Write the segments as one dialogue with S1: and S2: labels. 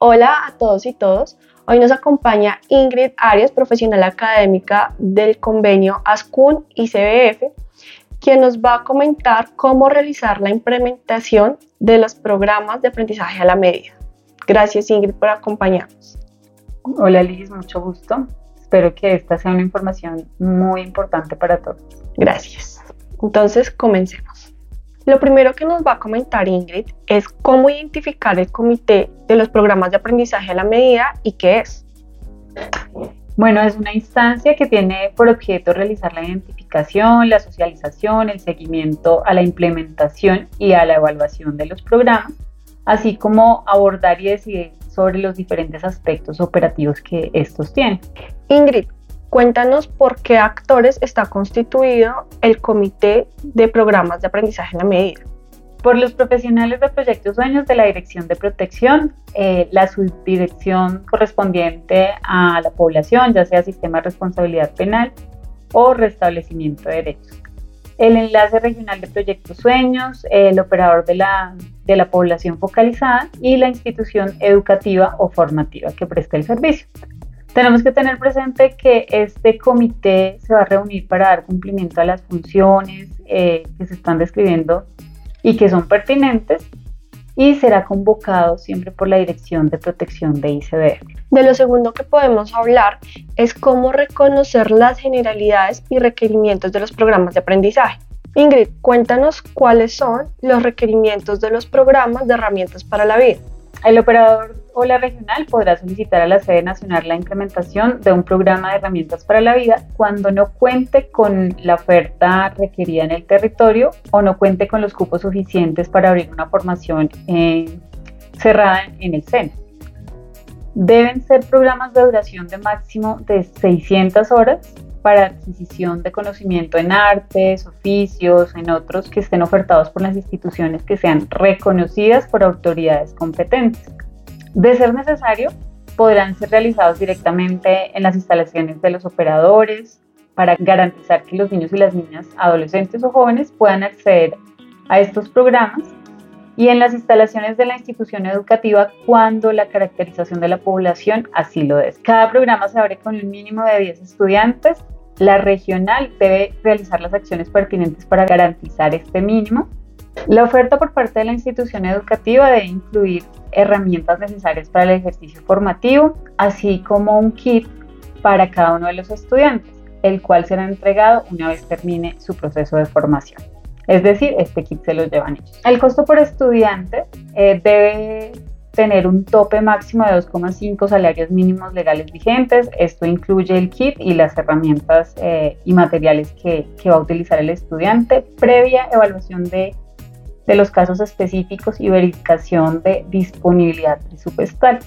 S1: Hola a todos y todos. Hoy nos acompaña Ingrid Arias, profesional académica del convenio ASCUN y CBF, quien nos va a comentar cómo realizar la implementación de los programas de aprendizaje a la medida. Gracias Ingrid por acompañarnos.
S2: Hola Liz, mucho gusto. Espero que esta sea una información muy importante para todos.
S1: Gracias. Entonces, comencemos. Lo primero que nos va a comentar Ingrid es cómo identificar el comité de los programas de aprendizaje a la medida y qué es.
S2: Bueno, es una instancia que tiene por objeto realizar la identificación, la socialización, el seguimiento a la implementación y a la evaluación de los programas, así como abordar y decidir sobre los diferentes aspectos operativos que estos tienen.
S1: Ingrid, cuéntanos por qué actores está constituido el Comité de Programas de Aprendizaje en la Medida.
S2: Por los profesionales de Proyectos Sueños de la Dirección de Protección, eh, la subdirección correspondiente a la población, ya sea Sistema de Responsabilidad Penal o Restablecimiento de Derechos. El enlace regional de Proyectos Sueños, el operador de la, de la población focalizada y la institución educativa o formativa que presta el servicio. Tenemos que tener presente que este comité se va a reunir para dar cumplimiento a las funciones eh, que se están describiendo y que son pertinentes y será convocado siempre por la Dirección de Protección de ICBF.
S1: De lo segundo que podemos hablar es cómo reconocer las generalidades y requerimientos de los programas de aprendizaje. Ingrid, cuéntanos cuáles son los requerimientos de los programas de herramientas para la vida.
S2: El operador o la regional podrá solicitar a la sede nacional la implementación de un programa de herramientas para la vida cuando no cuente con la oferta requerida en el territorio o no cuente con los cupos suficientes para abrir una formación eh, cerrada en el SENA. Deben ser programas de duración de máximo de 600 horas para adquisición de conocimiento en artes, oficios, en otros que estén ofertados por las instituciones que sean reconocidas por autoridades competentes. De ser necesario, podrán ser realizados directamente en las instalaciones de los operadores para garantizar que los niños y las niñas, adolescentes o jóvenes puedan acceder a estos programas y en las instalaciones de la institución educativa cuando la caracterización de la población así lo es. Cada programa se abre con un mínimo de 10 estudiantes la regional debe realizar las acciones pertinentes para garantizar este mínimo. La oferta por parte de la institución educativa debe incluir herramientas necesarias para el ejercicio formativo, así como un kit para cada uno de los estudiantes, el cual será entregado una vez termine su proceso de formación. Es decir, este kit se lo llevan ellos. El costo por estudiante eh, debe tener un tope máximo de 2,5 salarios mínimos legales vigentes. Esto incluye el kit y las herramientas eh, y materiales que, que, va a utilizar el estudiante, previa evaluación de, de los casos específicos y verificación de disponibilidad presupuestal.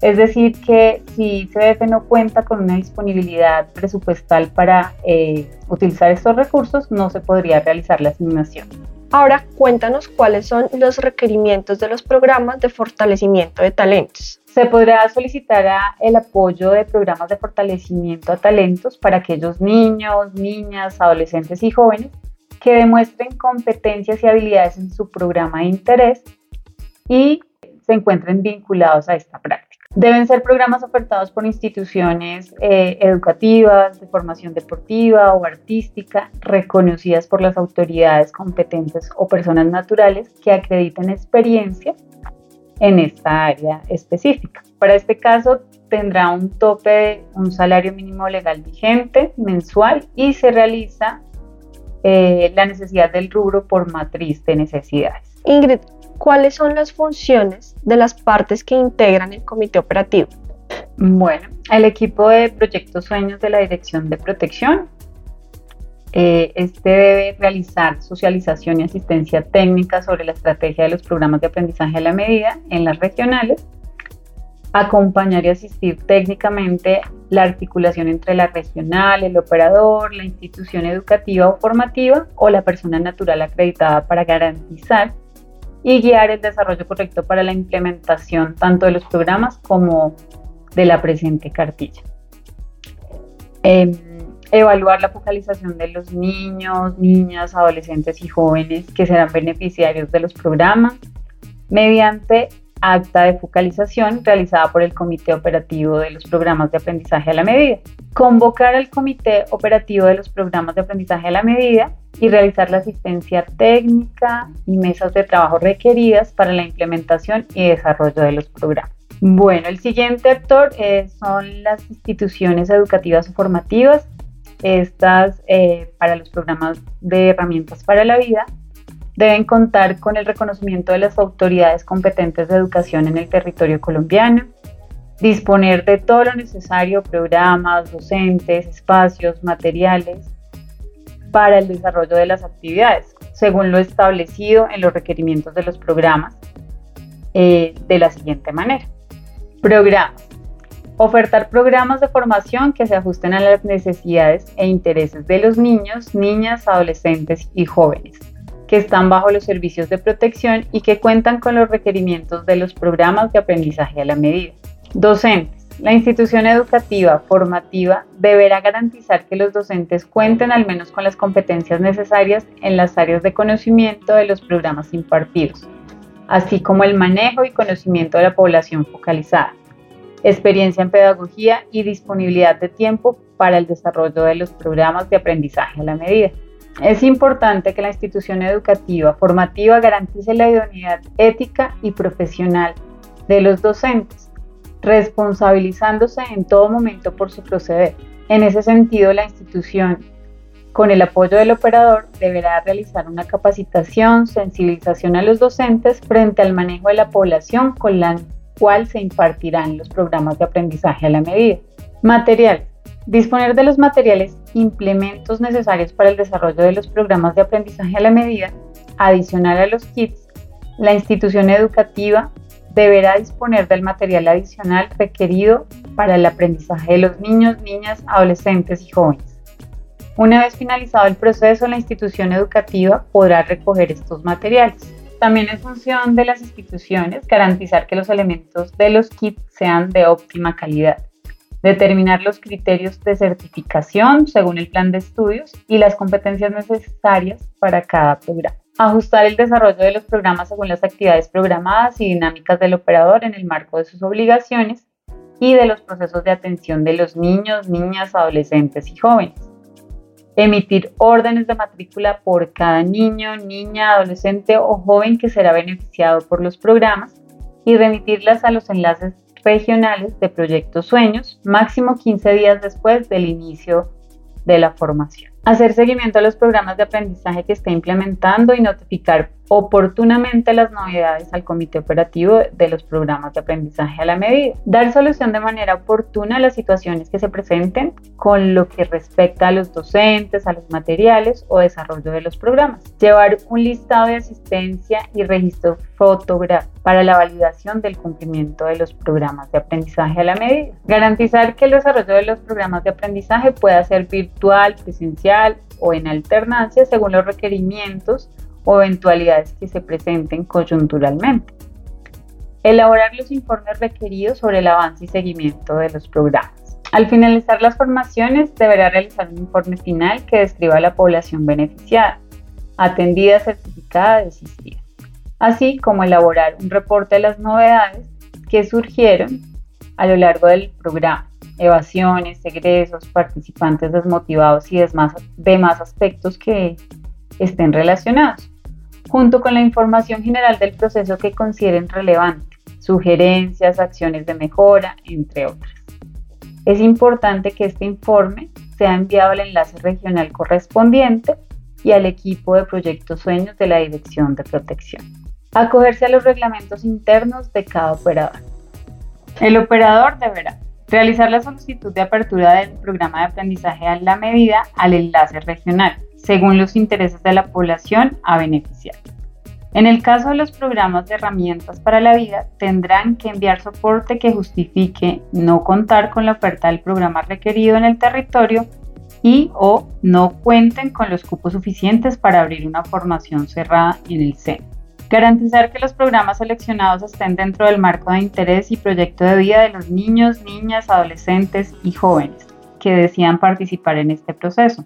S2: Es decir, que si CBF no cuenta con una disponibilidad presupuestal para eh, utilizar estos recursos, no se podría realizar la asignación.
S1: Ahora cuéntanos cuáles son los requerimientos de los programas de fortalecimiento de talentos.
S2: Se podrá solicitar el apoyo de programas de fortalecimiento a talentos para aquellos niños, niñas, adolescentes y jóvenes que demuestren competencias y habilidades en su programa de interés y se encuentren vinculados a esta práctica. Deben ser programas ofertados por instituciones eh, educativas, de formación deportiva o artística, reconocidas por las autoridades competentes o personas naturales que acrediten experiencia en esta área específica. Para este caso tendrá un tope de un salario mínimo legal vigente mensual y se realiza eh, la necesidad del rubro por matriz de necesidades.
S1: Ingrid, ¿cuáles son las funciones de las partes que integran el comité operativo?
S2: Bueno, el equipo de proyectos sueños de la Dirección de Protección. Eh, este debe realizar socialización y asistencia técnica sobre la estrategia de los programas de aprendizaje a la medida en las regionales, acompañar y asistir técnicamente la articulación entre la regional, el operador, la institución educativa o formativa o la persona natural acreditada para garantizar y guiar el desarrollo correcto para la implementación tanto de los programas como de la presente cartilla. Em, evaluar la focalización de los niños, niñas, adolescentes y jóvenes que serán beneficiarios de los programas mediante acta de focalización realizada por el Comité Operativo de los Programas de Aprendizaje a la Medida. Convocar al Comité Operativo de los Programas de Aprendizaje a la Medida y realizar la asistencia técnica y mesas de trabajo requeridas para la implementación y desarrollo de los programas. Bueno, el siguiente actor eh, son las instituciones educativas o formativas. Estas, eh, para los programas de herramientas para la vida, deben contar con el reconocimiento de las autoridades competentes de educación en el territorio colombiano, disponer de todo lo necesario, programas, docentes, espacios, materiales, para el desarrollo de las actividades, según lo establecido en los requerimientos de los programas, eh, de la siguiente manera. Programas. Ofertar programas de formación que se ajusten a las necesidades e intereses de los niños, niñas, adolescentes y jóvenes que están bajo los servicios de protección y que cuentan con los requerimientos de los programas de aprendizaje a la medida. Docentes. La institución educativa formativa deberá garantizar que los docentes cuenten al menos con las competencias necesarias en las áreas de conocimiento de los programas impartidos, así como el manejo y conocimiento de la población focalizada, experiencia en pedagogía y disponibilidad de tiempo para el desarrollo de los programas de aprendizaje a la medida. Es importante que la institución educativa formativa garantice la idoneidad ética y profesional de los docentes, responsabilizándose en todo momento por su proceder. En ese sentido, la institución, con el apoyo del operador, deberá realizar una capacitación, sensibilización a los docentes frente al manejo de la población con la cual se impartirán los programas de aprendizaje a la medida. Material. Disponer de los materiales implementos necesarios para el desarrollo de los programas de aprendizaje a la medida, adicional a los kits, la institución educativa deberá disponer del material adicional requerido para el aprendizaje de los niños, niñas, adolescentes y jóvenes. Una vez finalizado el proceso, la institución educativa podrá recoger estos materiales. También es función de las instituciones garantizar que los elementos de los kits sean de óptima calidad determinar los criterios de certificación según el plan de estudios y las competencias necesarias para cada programa. Ajustar el desarrollo de los programas según las actividades programadas y dinámicas del operador en el marco de sus obligaciones y de los procesos de atención de los niños, niñas, adolescentes y jóvenes. Emitir órdenes de matrícula por cada niño, niña, adolescente o joven que será beneficiado por los programas y remitirlas a los enlaces regionales de Proyectos Sueños, máximo 15 días después del inicio de la formación. Hacer seguimiento a los programas de aprendizaje que está implementando y notificar oportunamente las novedades al comité operativo de los programas de aprendizaje a la medida. Dar solución de manera oportuna a las situaciones que se presenten con lo que respecta a los docentes, a los materiales o desarrollo de los programas. Llevar un listado de asistencia y registro para la validación del cumplimiento de los programas de aprendizaje a la medida. Garantizar que el desarrollo de los programas de aprendizaje pueda ser virtual, presencial o en alternancia según los requerimientos o eventualidades que se presenten coyunturalmente. Elaborar los informes requeridos sobre el avance y seguimiento de los programas. Al finalizar las formaciones, deberá realizar un informe final que describa la población beneficiada, atendida, certificada, desistida así como elaborar un reporte de las novedades que surgieron a lo largo del programa, evasiones, egresos, participantes desmotivados y demás aspectos que estén relacionados, junto con la información general del proceso que consideren relevante, sugerencias, acciones de mejora, entre otras. Es importante que este informe sea enviado al enlace regional correspondiente y al equipo de proyectos sueños de la Dirección de Protección acogerse a los reglamentos internos de cada operador. El operador deberá realizar la solicitud de apertura del programa de aprendizaje a la medida al enlace regional, según los intereses de la población a beneficiar. En el caso de los programas de herramientas para la vida, tendrán que enviar soporte que justifique no contar con la oferta del programa requerido en el territorio y o no cuenten con los cupos suficientes para abrir una formación cerrada en el centro. Garantizar que los programas seleccionados estén dentro del marco de interés y proyecto de vida de los niños, niñas, adolescentes y jóvenes que decidan participar en este proceso.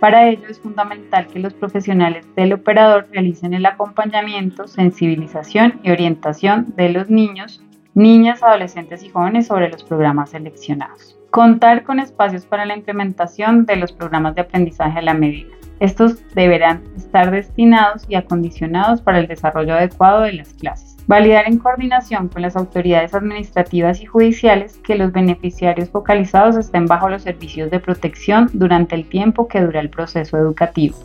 S2: Para ello es fundamental que los profesionales del operador realicen el acompañamiento, sensibilización y orientación de los niños, niñas, adolescentes y jóvenes sobre los programas seleccionados. Contar con espacios para la implementación de los programas de aprendizaje a la medida. Estos deberán estar destinados y acondicionados para el desarrollo adecuado de las clases. Validar en coordinación con las autoridades administrativas y judiciales que los beneficiarios focalizados estén bajo los servicios de protección durante el tiempo que dura el proceso educativo,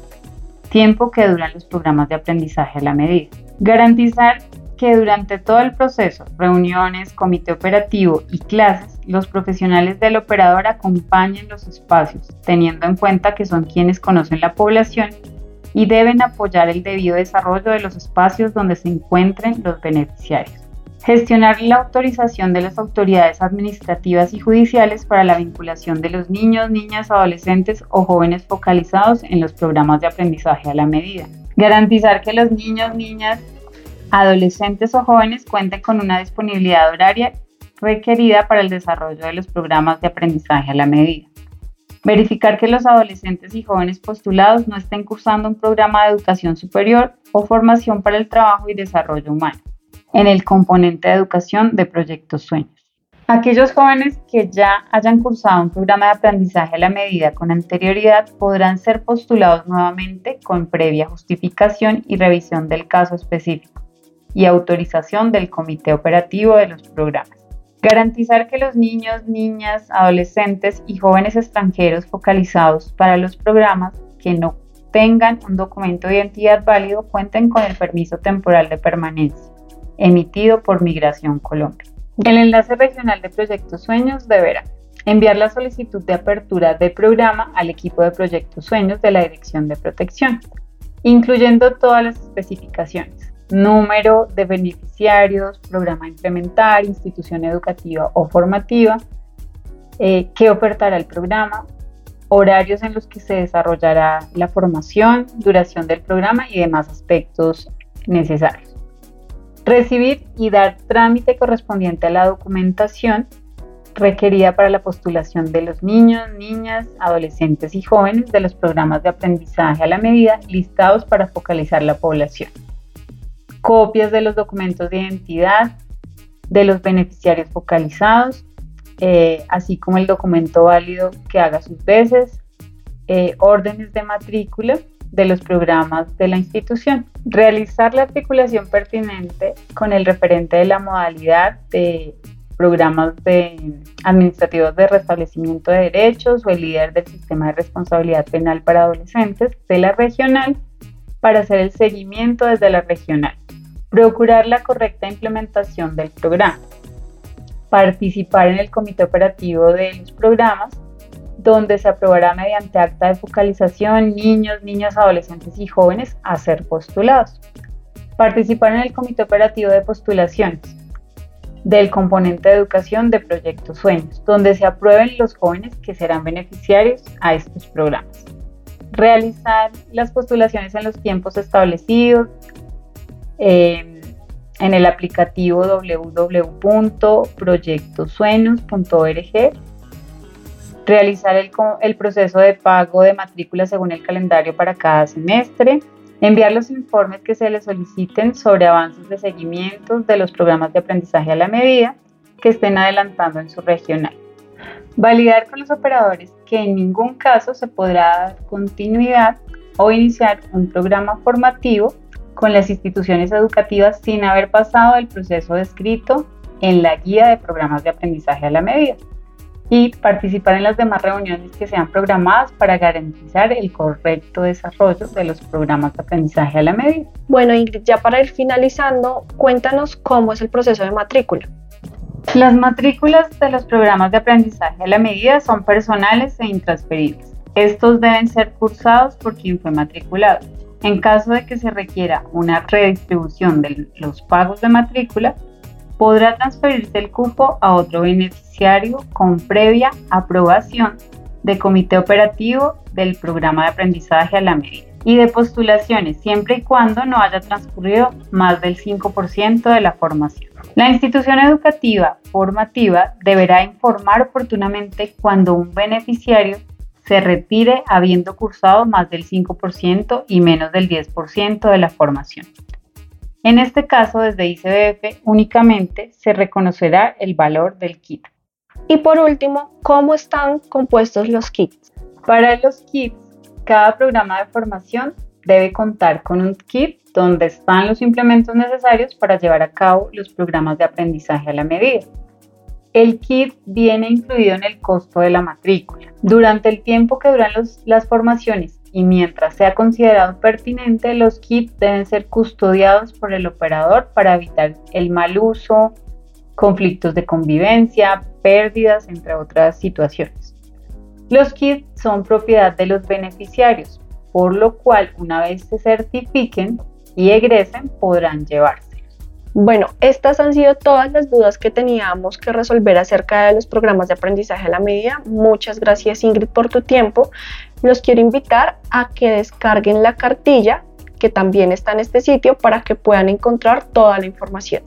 S2: tiempo que duran los programas de aprendizaje a la medida. Garantizar que durante todo el proceso, reuniones, comité operativo y clases, los profesionales del operador acompañen los espacios, teniendo en cuenta que son quienes conocen la población y deben apoyar el debido desarrollo de los espacios donde se encuentren los beneficiarios. Gestionar la autorización de las autoridades administrativas y judiciales para la vinculación de los niños, niñas, adolescentes o jóvenes focalizados en los programas de aprendizaje a la medida. Garantizar que los niños, niñas, adolescentes o jóvenes cuenten con una disponibilidad horaria requerida para el desarrollo de los programas de aprendizaje a la medida. Verificar que los adolescentes y jóvenes postulados no estén cursando un programa de educación superior o formación para el trabajo y desarrollo humano en el componente de educación de proyectos sueños. Aquellos jóvenes que ya hayan cursado un programa de aprendizaje a la medida con anterioridad podrán ser postulados nuevamente con previa justificación y revisión del caso específico y autorización del comité operativo de los programas. Garantizar que los niños, niñas, adolescentes y jóvenes extranjeros focalizados para los programas que no tengan un documento de identidad válido cuenten con el permiso temporal de permanencia emitido por Migración Colombia. El enlace regional de Proyectos Sueños deberá enviar la solicitud de apertura de programa al equipo de Proyectos Sueños de la Dirección de Protección, incluyendo todas las especificaciones, número de beneficiarios, programa implementar, institución educativa o formativa, eh, qué ofertará el programa, horarios en los que se desarrollará la formación, duración del programa y demás aspectos necesarios. Recibir y dar trámite correspondiente a la documentación requerida para la postulación de los niños, niñas, adolescentes y jóvenes de los programas de aprendizaje a la medida listados para focalizar la población copias de los documentos de identidad de los beneficiarios focalizados, eh, así como el documento válido que haga sus veces, eh, órdenes de matrícula de los programas de la institución. Realizar la articulación pertinente con el referente de la modalidad de programas de administrativos de restablecimiento de derechos o el líder del sistema de responsabilidad penal para adolescentes de la regional para hacer el seguimiento desde la regional. Procurar la correcta implementación del programa. Participar en el comité operativo de los programas, donde se aprobará mediante acta de focalización niños, niñas, adolescentes y jóvenes a ser postulados. Participar en el comité operativo de postulaciones del componente de educación de Proyectos Sueños, donde se aprueben los jóvenes que serán beneficiarios a estos programas realizar las postulaciones en los tiempos establecidos, eh, en el aplicativo www.proyectosueños.org, realizar el, el proceso de pago de matrícula según el calendario para cada semestre, enviar los informes que se les soliciten sobre avances de seguimiento de los programas de aprendizaje a la medida que estén adelantando en su regional. Validar con los operadores que en ningún caso se podrá dar continuidad o iniciar un programa formativo con las instituciones educativas sin haber pasado el proceso descrito en la guía de programas de aprendizaje a la medida y participar en las demás reuniones que sean programadas para garantizar el correcto desarrollo de los programas de aprendizaje a la medida.
S1: Bueno, Ingrid, ya para ir finalizando, cuéntanos cómo es el proceso de matrícula.
S2: Las matrículas de los programas de aprendizaje a la medida son personales e intransferibles. Estos deben ser cursados por quien fue matriculado. En caso de que se requiera una redistribución de los pagos de matrícula, podrá transferirse el cupo a otro beneficiario con previa aprobación del comité operativo del programa de aprendizaje a la medida y de postulaciones siempre y cuando no haya transcurrido más del 5% de la formación. La institución educativa formativa deberá informar oportunamente cuando un beneficiario se retire habiendo cursado más del 5% y menos del 10% de la formación. En este caso, desde ICBF únicamente se reconocerá el valor del kit.
S1: Y por último, ¿cómo están compuestos los kits?
S2: Para los kits, cada programa de formación debe contar con un kit donde están los implementos necesarios para llevar a cabo los programas de aprendizaje a la medida. El kit viene incluido en el costo de la matrícula. Durante el tiempo que duran las formaciones y mientras sea considerado pertinente, los kits deben ser custodiados por el operador para evitar el mal uso, conflictos de convivencia, pérdidas, entre otras situaciones. Los kits son propiedad de los beneficiarios, por lo cual una vez se certifiquen y egresen podrán llevarse.
S1: Bueno, estas han sido todas las dudas que teníamos que resolver acerca de los programas de aprendizaje a la medida. Muchas gracias Ingrid por tu tiempo. Los quiero invitar a que descarguen la cartilla que también está en este sitio para que puedan encontrar toda la información.